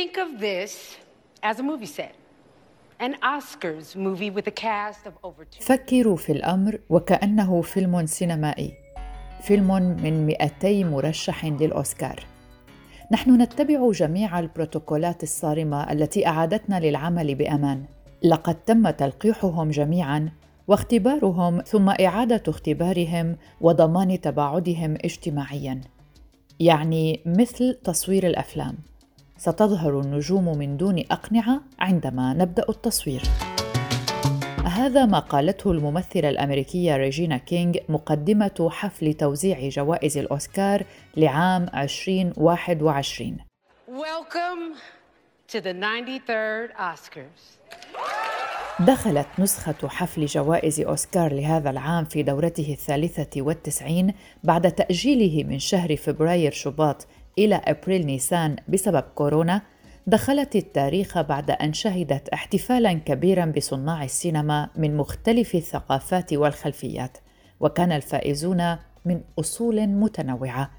Think of this as a movie set. An Oscars movie with a cast of over two... فكروا في الأمر وكأنه فيلم سينمائي فيلم من 200 مرشح للأوسكار. نحن نتبع جميع البروتوكولات الصارمة التي أعادتنا للعمل بأمان. لقد تم تلقيحهم جميعا واختبارهم ثم إعادة اختبارهم وضمان تباعدهم اجتماعيا. يعني مثل تصوير الأفلام. ستظهر النجوم من دون أقنعة عندما نبدأ التصوير هذا ما قالته الممثلة الأمريكية ريجينا كينغ مقدمة حفل توزيع جوائز الأوسكار لعام 2021 Welcome to the 93rd Oscars. دخلت نسخة حفل جوائز أوسكار لهذا العام في دورته الثالثة والتسعين بعد تأجيله من شهر فبراير شباط إلى أبريل نيسان بسبب كورونا دخلت التاريخ بعد أن شهدت احتفالا كبيرا بصناع السينما من مختلف الثقافات والخلفيات وكان الفائزون من أصول متنوعة.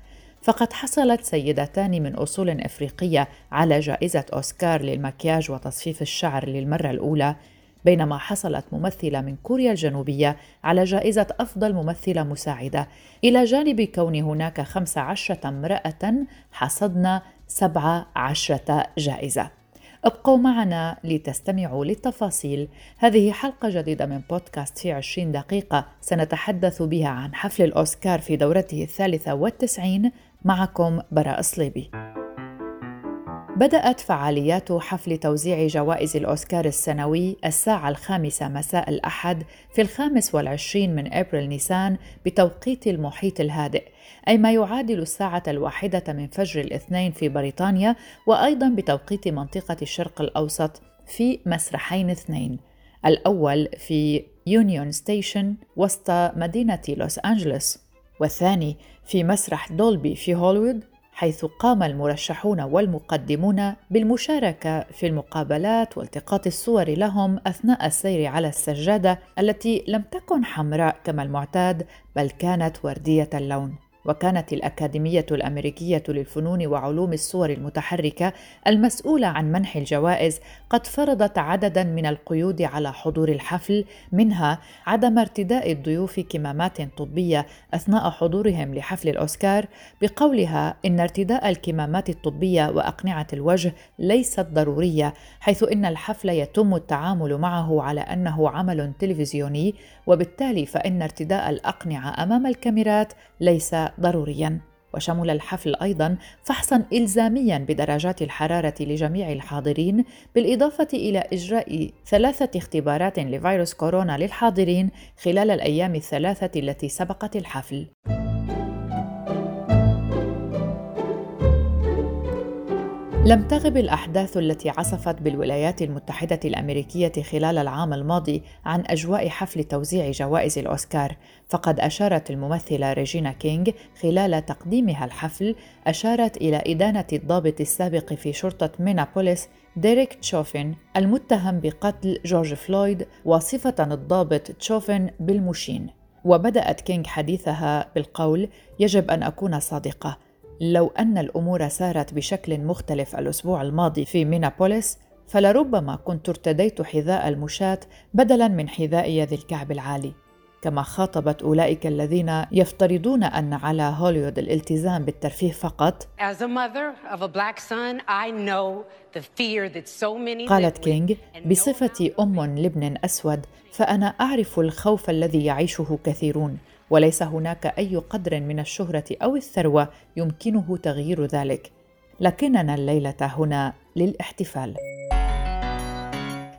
فقد حصلت سيدتان من أصول إفريقية على جائزة أوسكار للمكياج وتصفيف الشعر للمرة الأولى بينما حصلت ممثلة من كوريا الجنوبية على جائزة أفضل ممثلة مساعدة. إلى جانب كون هناك 15 امرأة حصدن 17 جائزة. ابقوا معنا لتستمعوا للتفاصيل. هذه حلقة جديدة من بودكاست في 20 دقيقة سنتحدث بها عن حفل الأوسكار في دورته الثالثة والتسعين معكم براء صليبي. بدأت فعاليات حفل توزيع جوائز الأوسكار السنوي الساعة الخامسة مساء الأحد في الخامس والعشرين من أبريل نيسان بتوقيت المحيط الهادئ أي ما يعادل الساعة الواحدة من فجر الاثنين في بريطانيا وأيضا بتوقيت منطقة الشرق الأوسط في مسرحين اثنين الأول في يونيون ستيشن وسط مدينة لوس أنجلوس والثاني في مسرح دولبي في هوليوود حيث قام المرشحون والمقدمون بالمشاركة في المقابلات والتقاط الصور لهم أثناء السير على السجادة التي لم تكن حمراء كما المعتاد بل كانت وردية اللون. وكانت الأكاديمية الأمريكية للفنون وعلوم الصور المتحركة المسؤولة عن منح الجوائز قد فرضت عددا من القيود على حضور الحفل منها عدم ارتداء الضيوف كمامات طبية أثناء حضورهم لحفل الأوسكار بقولها إن ارتداء الكمامات الطبية وأقنعة الوجه ليست ضرورية حيث إن الحفل يتم التعامل معه على أنه عمل تلفزيوني وبالتالي فإن ارتداء الأقنعة أمام الكاميرات ليس ضروريا. وشمل الحفل أيضا فحصا الزاميا بدرجات الحرارة لجميع الحاضرين بالإضافة إلى إجراء ثلاثة اختبارات لفيروس كورونا للحاضرين خلال الأيام الثلاثة التي سبقت الحفل. لم تغب الأحداث التي عصفت بالولايات المتحدة الأمريكية خلال العام الماضي عن أجواء حفل توزيع جوائز الأوسكار، فقد أشارت الممثلة ريجينا كينغ خلال تقديمها الحفل أشارت إلى إدانة الضابط السابق في شرطة مينابوليس ديريك تشوفين المتهم بقتل جورج فلويد ووصفت الضابط تشوفين بالمشين. وبدأت كينغ حديثها بالقول: يجب أن أكون صادقة. لو أن الأمور سارت بشكل مختلف الأسبوع الماضي في مينابوليس فلربما كنت ارتديت حذاء المشاة بدلا من حذائي ذي الكعب العالي. كما خاطبت أولئك الذين يفترضون أن على هوليوود الالتزام بالترفيه فقط. قالت كينغ بصفتي أم لابن أسود فأنا أعرف الخوف الذي يعيشه كثيرون. وليس هناك أي قدر من الشهرة أو الثروة يمكنه تغيير ذلك. لكننا الليلة هنا للاحتفال.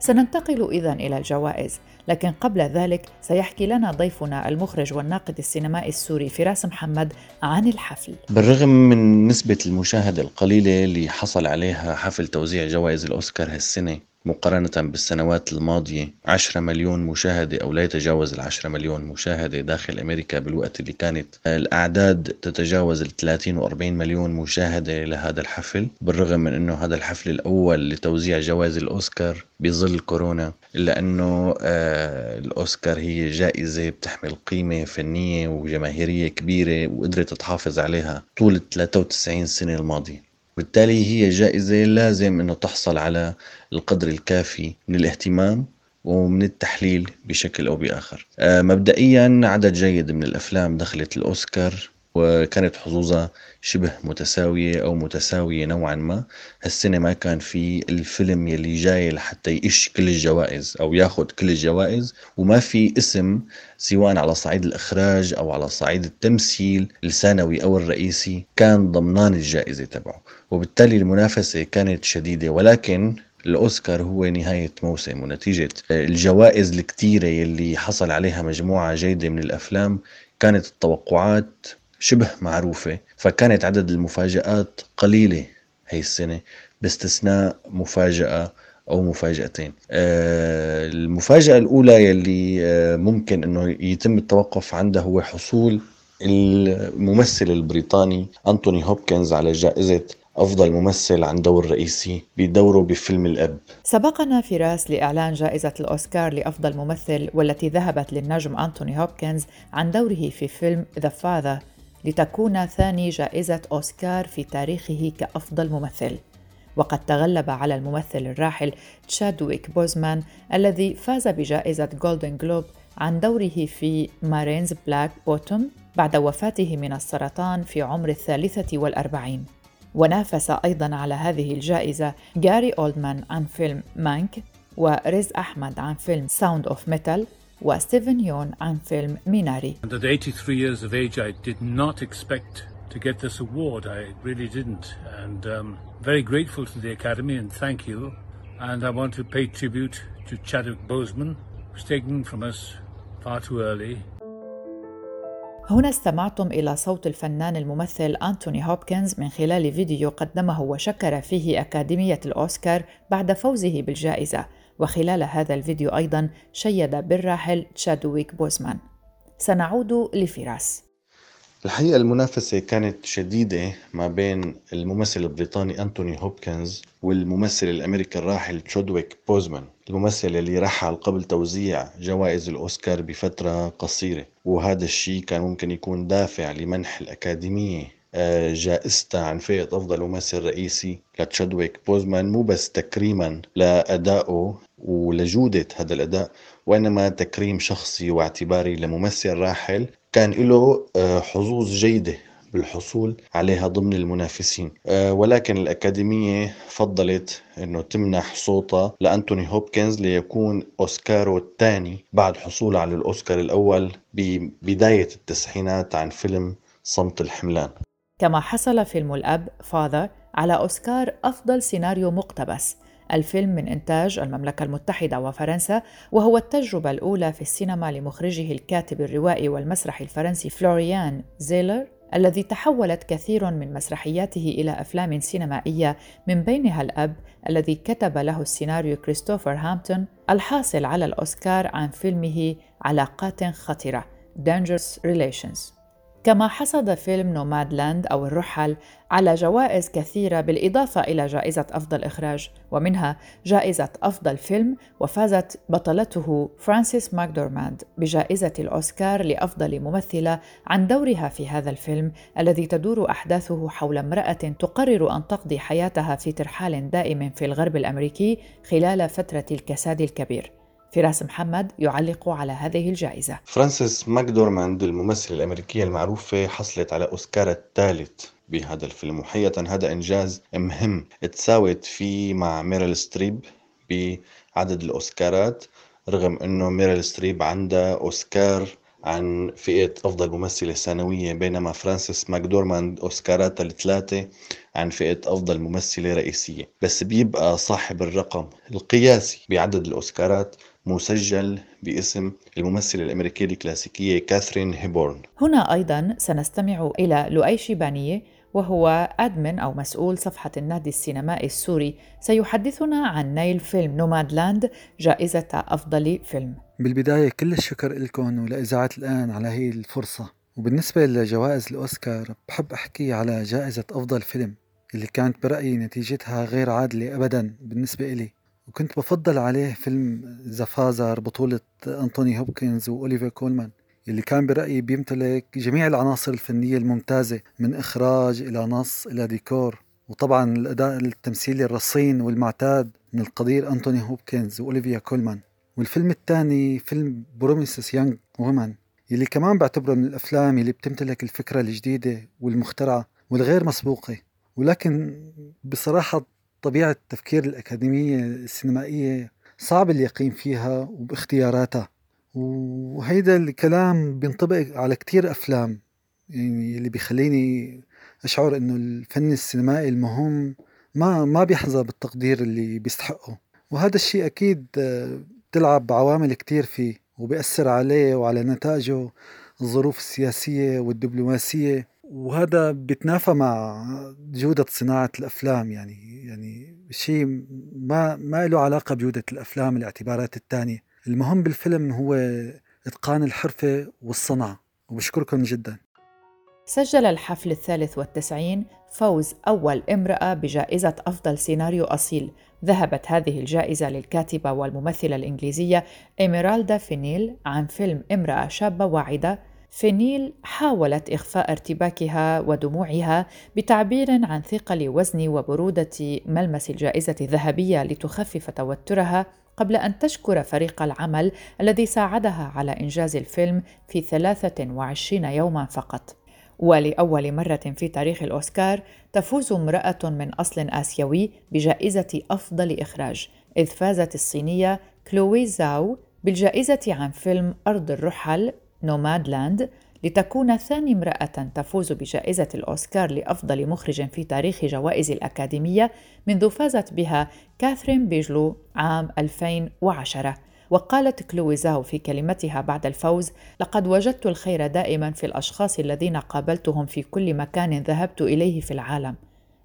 سننتقل إذا إلى الجوائز لكن قبل ذلك سيحكي لنا ضيفنا المخرج والناقد السينمائي السوري فراس محمد عن الحفل. بالرغم من نسبة المشاهدة القليلة اللي حصل عليها حفل توزيع جوائز الأوسكار هالسنة مقارنة بالسنوات الماضية 10 مليون مشاهدة أو لا يتجاوز العشرة مليون مشاهدة داخل أمريكا بالوقت اللي كانت. الأعداد تتجاوز ال 30 و 40 مليون مشاهدة لهذا الحفل بالرغم من أنه هذا الحفل الأول لتوزيع جوائز الأوسكار بظل كورونا إلا أنه آه الأوسكار هي جائزة بتحمل قيمة فنية وجماهيرية كبيرة وقدرت تحافظ عليها طول 93 سنة الماضية. بالتالي هي جائزة لازم أنه تحصل على القدر الكافي من الاهتمام ومن التحليل بشكل أو بآخر. آه، مبدئيا عدد جيد من الأفلام دخلت الأوسكار. وكانت حظوظها شبه متساوية أو متساوية نوعا ما. هالسنة ما كان في الفيلم يلي جاي لحتى يئش كل الجوائز أو ياخد كل الجوائز وما في اسم سواء على صعيد الإخراج أو على صعيد التمثيل الثانوي أو الرئيسي كان ضمنان الجائزة تبعه. وبالتالي المنافسة كانت شديدة ولكن الأوسكار هو نهاية موسم ونتيجة الجوائز الكتيرة يلي حصل عليها مجموعة جيدة من الأفلام كانت التوقعات شبه معروفة فكانت عدد المفاجآت قليلة هي السنة باستثناء مفاجأة أو مفاجأتين. آه، المفاجأة الأولى يلي آه، ممكن أنه يتم التوقف عندها هو حصول الممثل البريطاني أنتوني هوبكنز على جائزة أفضل ممثل عن دور رئيسي بدوره بفيلم الأب. سبقنا فراس لإعلان جائزة الأوسكار لأفضل ممثل والتي ذهبت للنجم أنتوني هوبكنز عن دوره في فيلم The Father لتكون ثاني جائزة أوسكار في تاريخه كأفضل ممثل. وقد تغلب على الممثل الراحل تشادويك بوزمان الذي فاز بجائزة جولدن جلوب عن دوره في Ma Rainey's Black Bottom بعد وفاته من السرطان في عمر الثالثة والأربعين. ونافس أيضا على هذه الجائزة جاري أولدمان عن فيلم مانك وريز أحمد عن فيلم Sound of Metal وستيفن يون عن فيلم ميناري. And at 83 years of age I did not expect to get this award. I really didn't. And um, very grateful to the Academy and thank you. And I want to pay tribute to Chadwick Boseman, who's taken from us far too early. هنا استمعتم إلى صوت الفنان الممثل أنتوني هوبكنز من خلال فيديو قدمه وشكر فيه أكاديمية الأوسكار بعد فوزه بالجائزة وخلال هذا الفيديو أيضا شيد بالراحل تشادويك بوزمان سنعود لفراس. الحقيقة المنافسة كانت شديدة ما بين الممثل البريطاني أنتوني هوبكنز والممثل الأمريكي الراحل تشودويك بوزمان الممثل اللي رحل قبل توزيع جوائز الأوسكار بفترة قصيرة. وهذا الشيء كان ممكن يكون دافع لمنح الأكاديمية. جائزته عن فئة أفضل ممثل رئيسي لتشادويك بوزمان مو بس تكريما لأدائه ولجودة هذا الأداء وإنما تكريم شخصي واعتباري لممثل راحل كان له آه، حظوظ جيدة بالحصول عليها ضمن المنافسين. آه، ولكن الأكاديمية فضلت أنه تمنح صوتها لأنتوني هوبكنز ليكون أوسكاره الثاني بعد حصوله على الأوسكار الأول ببداية التسعينات عن فيلم صمت الحملان. كما حصل فيلم الأب Father على أوسكار أفضل سيناريو مقتبس. الفيلم من إنتاج المملكة المتحدة وفرنسا وهو التجربة الأولى في السينما لمخرجه الكاتب الروائي والمسرحي الفرنسي فلوريان زيلر الذي تحولت كثير من مسرحياته إلى أفلام سينمائية من بينها الأب الذي كتب له السيناريو كريستوفر هامبتون الحاصل على الأوسكار عن فيلمه علاقات خطرة Dangerous Relations. كما حصد فيلم Nomadland أو الرحل على جوائز كثيرة بالإضافة إلى جائزة أفضل إخراج ومنها جائزة أفضل فيلم وفازت بطلته فرانسيس ماكدورماند بجائزة الأوسكار لأفضل ممثلة عن دورها في هذا الفيلم الذي تدور أحداثه حول امرأة تقرر أن تقضي حياتها في ترحال دائم في الغرب الأمريكي خلال فترة الكساد الكبير. فراس محمد يعلق على هذه الجائزة. فرانسيس ماكدورماند الممثلة الأمريكية المعروفة حصلت على أوسكار الثالث بهذا الفيلم وحقيقة هذا إنجاز مهم. تساوت فيه مع ميريل ستريب بعدد الأوسكارات رغم أنه ميريل ستريب عندها أوسكار عن فئة أفضل ممثلة ثانوية بينما فرانسيس ماكدورماند أوسكاراتها الثلاثة عن فئة أفضل ممثلة رئيسية. بس بيبقى صاحب الرقم القياسي بعدد الأوسكارات مسجل باسم الممثلة الأمريكية الكلاسيكية كاثرين هيبورن. هنا أيضا سنستمع إلى لؤي شيبانية وهو أدمن أو مسؤول صفحة النادي السينمائي السوري. سيحدثنا عن نيل فيلم Nomadland جائزة أفضل فيلم. بالبداية كل الشكر لكم ولإذاعة الآن على هي الفرصة. وبالنسبة لجوائز الأوسكار بحب أحكي على جائزة أفضل فيلم اللي كانت برأيي نتيجتها غير عادلة أبدا بالنسبة إلي. وكنت بفضل عليه فيلم The Father بطولة أنتوني هوبكنز وأوليفيا كولمان اللي كان برأيي بيمتلك جميع العناصر الفنية الممتازة من إخراج إلى نص إلى ديكور. وطبعا الأداء التمثيلي الرصين والمعتاد من القدير أنتوني هوبكنز وأوليفيا كولمان. والفيلم الثاني فيلم بروميسس يانج وومن يلي كمان بعتبره من الأفلام يلي بتمتلك الفكرة الجديدة والمخترعة والغير مسبوقة. ولكن بصراحة طبيعة التفكير الأكاديمية السينمائية صعب اليقين فيها وباختياراتها وهيدا الكلام بينطبق على كتير أفلام يعني اللي بيخليني أشعر إنه الفن السينمائي المهم ما ما بيحظى بالتقدير اللي بيستحقه. وهذا الشيء أكيد بتلعب عوامل كتير فيه وبيأثر عليه وعلى نتائجه الظروف السياسية والدبلوماسية. وهذا بيتنافى مع جودة صناعة الأفلام يعني يعني شيء ما ما له علاقة بجودة الأفلام الاعتبارات الثانية المهم بالفيلم هو إتقان الحرفة والصنعة وبشكركم جدا. سجل الحفل الثالث والتسعين فوز أول امرأة بجائزة أفضل سيناريو أصيل. ذهبت هذه الجائزة للكاتبة والممثلة الإنجليزية إميرالدا فينيل عن فيلم امرأة شابة واعدة فينيل حاولت إخفاء ارتباكها ودموعها بتعبير عن ثقل وزن وبرودة ملمس الجائزة الذهبية لتخفف توترها قبل أن تشكر فريق العمل الذي ساعدها على إنجاز الفيلم في 23 يوما فقط. ولأول مرة في تاريخ الأوسكار تفوز امرأة من أصل آسيوي بجائزة أفضل إخراج، إذ فازت الصينية كلوي زاو بالجائزة عن فيلم أرض الرحل Nomadland لتكون ثاني امرأة تفوز بجائزة الأوسكار لأفضل مخرج في تاريخ جوائز الأكاديمية منذ فازت بها كاثرين بيجلو عام 2010 وقالت كلويزاو في كلمتها بعد الفوز لقد وجدت الخير دائما في الأشخاص الذين قابلتهم في كل مكان ذهبت إليه في العالم.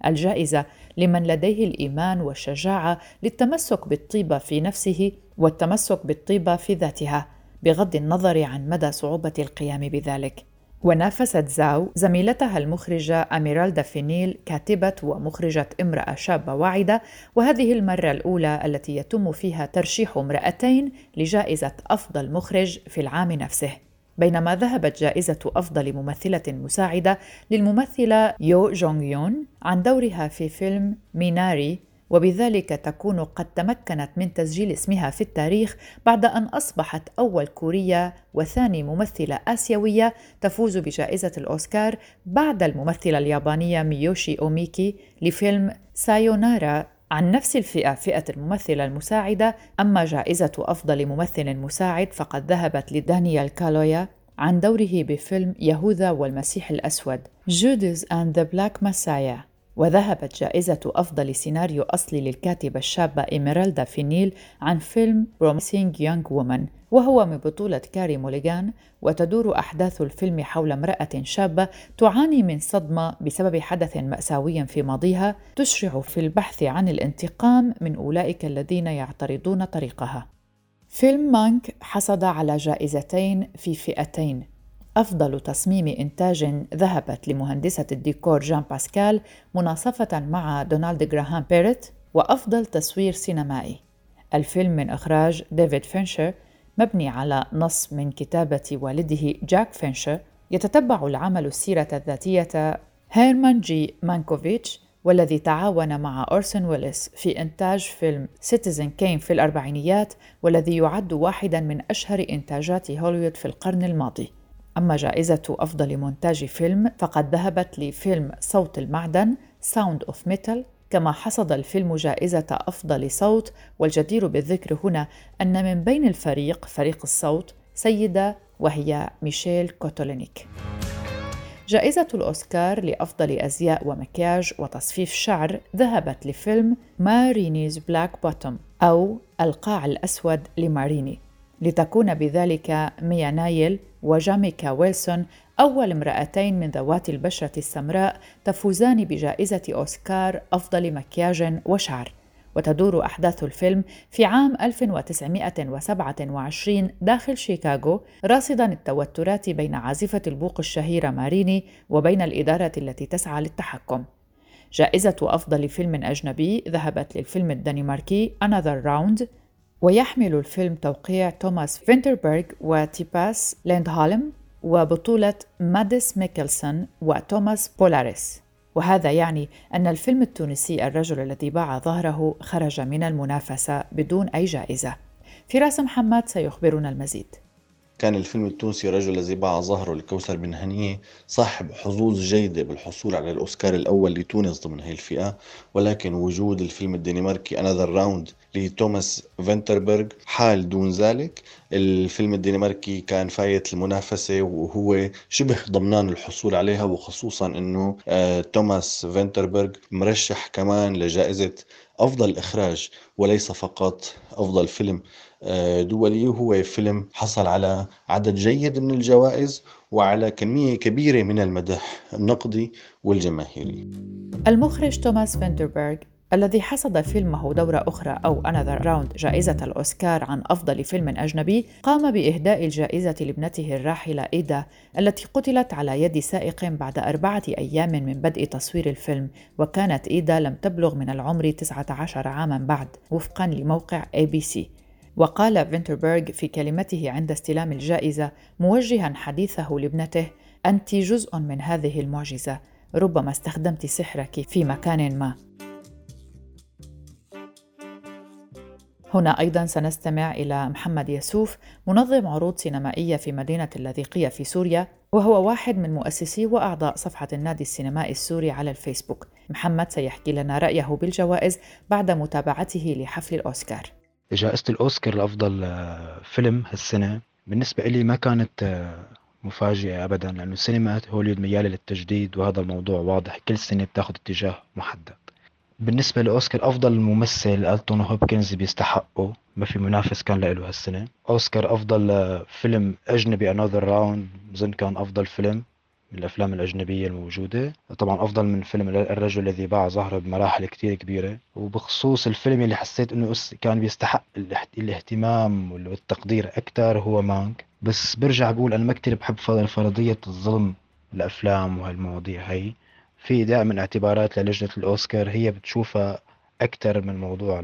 الجائزة لمن لديه الإيمان والشجاعة للتمسك بالطيبة في نفسه والتمسك بالطيبة في ذاتها. بغض النظر عن مدى صعوبة القيام بذلك. ونافست زاو زميلتها المخرجة أميرالدا فينيل كاتبة ومخرجة امرأة شابة واعدة وهذه المرة الأولى التي يتم فيها ترشيح امرأتين لجائزة أفضل مخرج في العام نفسه بينما ذهبت جائزة أفضل ممثلة مساعدة للممثلة يو جونغ يون عن دورها في فيلم ميناري وبذلك تكون قد تمكنت من تسجيل اسمها في التاريخ بعد أن أصبحت أول كورية وثاني ممثلة آسيوية تفوز بجائزة الأوسكار بعد الممثلة اليابانية ميوشي أوميكي لفيلم سايونارا. عن نفس الفئة فئة الممثلة المساعدة أما جائزة أفضل ممثل مساعد فقد ذهبت لدانيال كالويا عن دوره بفيلم يهوذا والمسيح الأسود Judas and the Black Messiah. وذهبت جائزة أفضل سيناريو أصلي للكاتبة الشابة إيميرالدا فينيل عن فيلم Promising Young Woman وهو من بطولة كاري موليغان وتدور أحداث الفيلم حول امرأة شابة تعاني من صدمة بسبب حدث مأساوي في ماضيها تشرع في البحث عن الانتقام من أولئك الذين يعترضون طريقها. فيلم مانك حصد على جائزتين في فئتين أفضل تصميم إنتاج ذهبت لمهندسة الديكور جان باسكال مناصفة مع دونالد جراهام بيريت وأفضل تصوير سينمائي. الفيلم من إخراج ديفيد فينشر مبني على نص من كتابة والده جاك فينشر يتتبع العمل السيرة الذاتية لهيرمان جي مانكوفيتش والذي تعاون مع أورسون ويلس في إنتاج فيلم Citizen Kane في الأربعينيات والذي يعد واحدا من أشهر إنتاجات هوليوود في القرن الماضي. أما جائزة أفضل مونتاج فيلم فقد ذهبت لفيلم صوت المعدن Sound of Metal كما حصد الفيلم جائزة أفضل صوت والجدير بالذكر هنا أن من بين الفريق فريق الصوت سيدة وهي ميشيل كوتولينيك. جائزة الأوسكار لأفضل أزياء ومكياج وتصفيف شعر ذهبت لفيلم Ma Rainey's Black Bottom أو القاع الأسود لما ريني. لتكون بذلك ميا نايل وجاميكا ويلسون أول امرأتين من ذوات البشرة السمراء تفوزان بجائزة أوسكار أفضل مكياج وشعر. وتدور أحداث الفيلم في عام 1927 داخل شيكاغو راصدا التوترات بين عازفة البوق الشهيرة ما ريني وبين الإدارة التي تسعى للتحكم. جائزة أفضل فيلم أجنبي ذهبت للفيلم الدنماركي Another Round. ويحمل الفيلم توقيع توماس فينتربرغ وتوبياس ليندهولم وبطولة مادس ميكلسون وتوماس بو لارسن. وهذا يعني أن الفيلم التونسي الرجل الذي باع ظهره خرج من المنافسة بدون أي جائزة. فراس محمد سيخبرنا المزيد. كان الفيلم التونسي رجل الذي باع ظهره لكوثر بن هنية صاحب حظوظ جيدة بالحصول على الأوسكار الأول لتونس ضمن هذه الفئة ولكن وجود الفيلم الدنماركي Another Round لتوماس فينتربرغ حال دون ذلك. الفيلم الدنماركي كان فايت المنافسة وهو شبه ضمنان الحصول عليها وخصوصا إنه آه، توماس فينتربرغ مرشح كمان لجائزة أفضل إخراج وليس فقط أفضل فيلم. دولي. هو فيلم حصل على عدد جيد من الجوائز وعلى كمية كبيرة من المدح النقدي والجماهيري. المخرج توماس فينتربرغ الذي حصد فيلمه دورة أخرى أو Another Round جائزة الأوسكار عن أفضل فيلم أجنبي قام بإهداء الجائزة لابنته الراحلة إيدا التي قتلت على يد سائق بعد أربعة أيام من بدء تصوير الفيلم وكانت إيدا لم تبلغ من العمر 19 عاما بعد وفقا لموقع ABC وقال فينتربرغ في كلمته عند استلام الجائزة موجها حديثه لابنته أنت جزء من هذه المعجزة ربما استخدمت سحرك في مكان ما. هنا أيضا سنستمع إلى محمد يسوف منظم عروض سينمائية في مدينة اللاذقية في سوريا وهو واحد من مؤسسي وأعضاء صفحة النادي السينمائي السوري على الفيسبوك. محمد سيحكي لنا رأيه بالجوائز بعد متابعته لحفل الأوسكار. جائزة الأوسكار لأفضل آه، فيلم هالسنة بالنسبة لي ما كانت آه، مفاجئة أبدا لأنه السينما هوليود ميالة للتجديد وهذا الموضوع واضح كل سنة بتاخذ اتجاه محدد. بالنسبة لأوسكار أفضل ممثل أنتوني هوبكنز بيستحقه ما في منافس كان له هالسنة. أوسكار أفضل آه، فيلم أجنبي another round بظن كان أفضل فيلم. الأفلام الأجنبية الموجودة. طبعا أفضل من فيلم الرجل الذي باع ظهره بمراحل كتير كبيرة. وبخصوص الفيلم اللي حسيت إنه كان بيستحق الاهتمام والتقدير أكثر هو مانك بس برجع بقول أنا ما كتير بحب فرضية الظلم الأفلام وهالمواضيع هي. في دائما اعتبارات للجنة الأوسكار هي بتشوفها أكثر من موضوع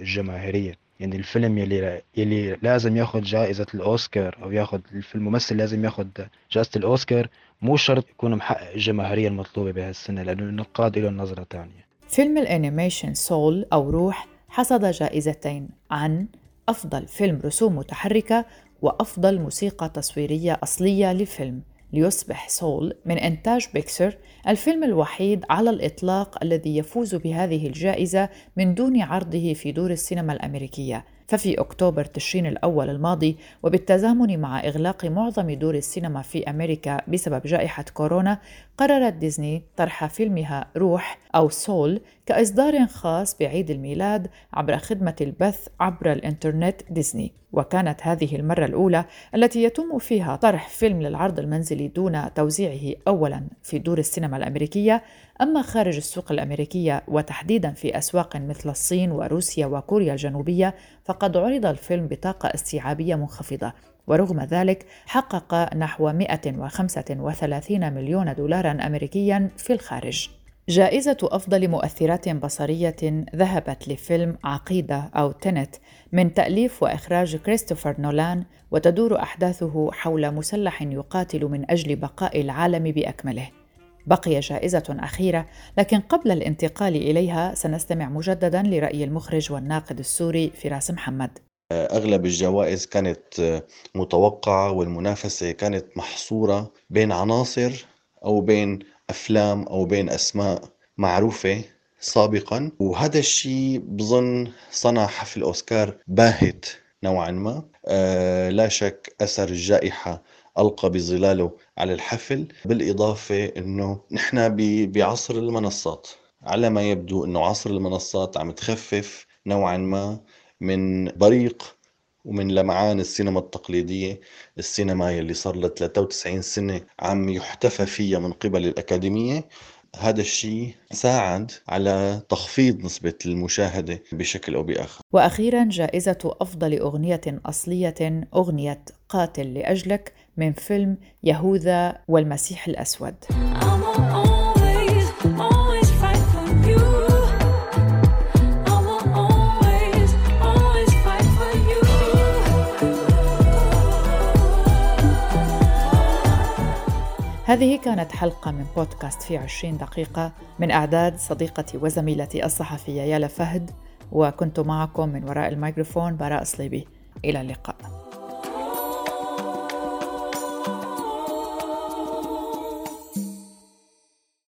الجماهيرية. يعني الفيلم يلي يلي لازم ياخذ جائزة الأوسكار أو ياخذ الممثل لازم ياخذ جائزة الأوسكار مو شرط يكون محقق الجماهيرية المطلوبة بهالسنة لأنه النقاد لهم نظرة ثانية فيلم الانيميشن سول أو روح حصد جائزتين عن أفضل فيلم رسوم متحركة وأفضل موسيقى تصويرية أصلية لفيلم ليصبح سول من إنتاج بيكسار الفيلم الوحيد على الإطلاق الذي يفوز بهذه الجائزة من دون عرضه في دور السينما الأمريكية. ففي أكتوبر تشرين الأول الماضي وبالتزامن مع إغلاق معظم دور السينما في أمريكا بسبب جائحة كورونا قررت ديزني طرح فيلمها روح أو سول كإصدار خاص بعيد الميلاد عبر خدمة البث عبر الإنترنت ديزني. وكانت هذه المرة الأولى التي يتم فيها طرح فيلم للعرض المنزلي دون توزيعه أولا في دور السينما الأمريكية. أما خارج السوق الأمريكية وتحديدا في أسواق مثل الصين وروسيا وكوريا الجنوبية فقد عرض الفيلم بطاقة استيعابية منخفضة. ورغم ذلك حقق نحو 135 مليون دولارا أمريكيا في الخارج جائزة أفضل مؤثرات بصرية ذهبت لفيلم عقيدة أو تنت من تأليف وإخراج كريستوفر نولان وتدور أحداثه حول مسلح يقاتل من أجل بقاء العالم بأكمله. بقي جائزة أخيرة لكن قبل الانتقال إليها سنستمع مجددا لرأي المخرج والناقد السوري فراس محمد. أغلب الجوائز كانت متوقعة والمنافسة كانت محصورة بين عناصر أو بين أفلام أو بين أسماء معروفة سابقا. وهذا الشيء بظن صنع حفل أوسكار باهت نوعا ما. آه لا شك أثر الجائحة ألقى بظلاله على الحفل بالإضافة أنه نحن بعصر المنصات. على ما يبدو أنه عصر المنصات عم تخفف نوعا ما. من بريق ومن لمعان السينما التقليدية السينما يلي صار لها 93 سنة عم يحتفى فيها من قبل الأكاديمية. هذا الشيء ساعد على تخفيض نسبة المشاهدة بشكل أو بآخر. وأخيرا جائزة أفضل أغنية أصلية أغنية قاتل لأجلك من فيلم يهوذا والمسيح الأسود. هذه كانت حلقة من بودكاست في عشرين دقيقة من أعداد صديقتي وزميلتي الصحفية يالا فهد وكنت معكم من وراء الميكروفون براء صليبي. إلى اللقاء.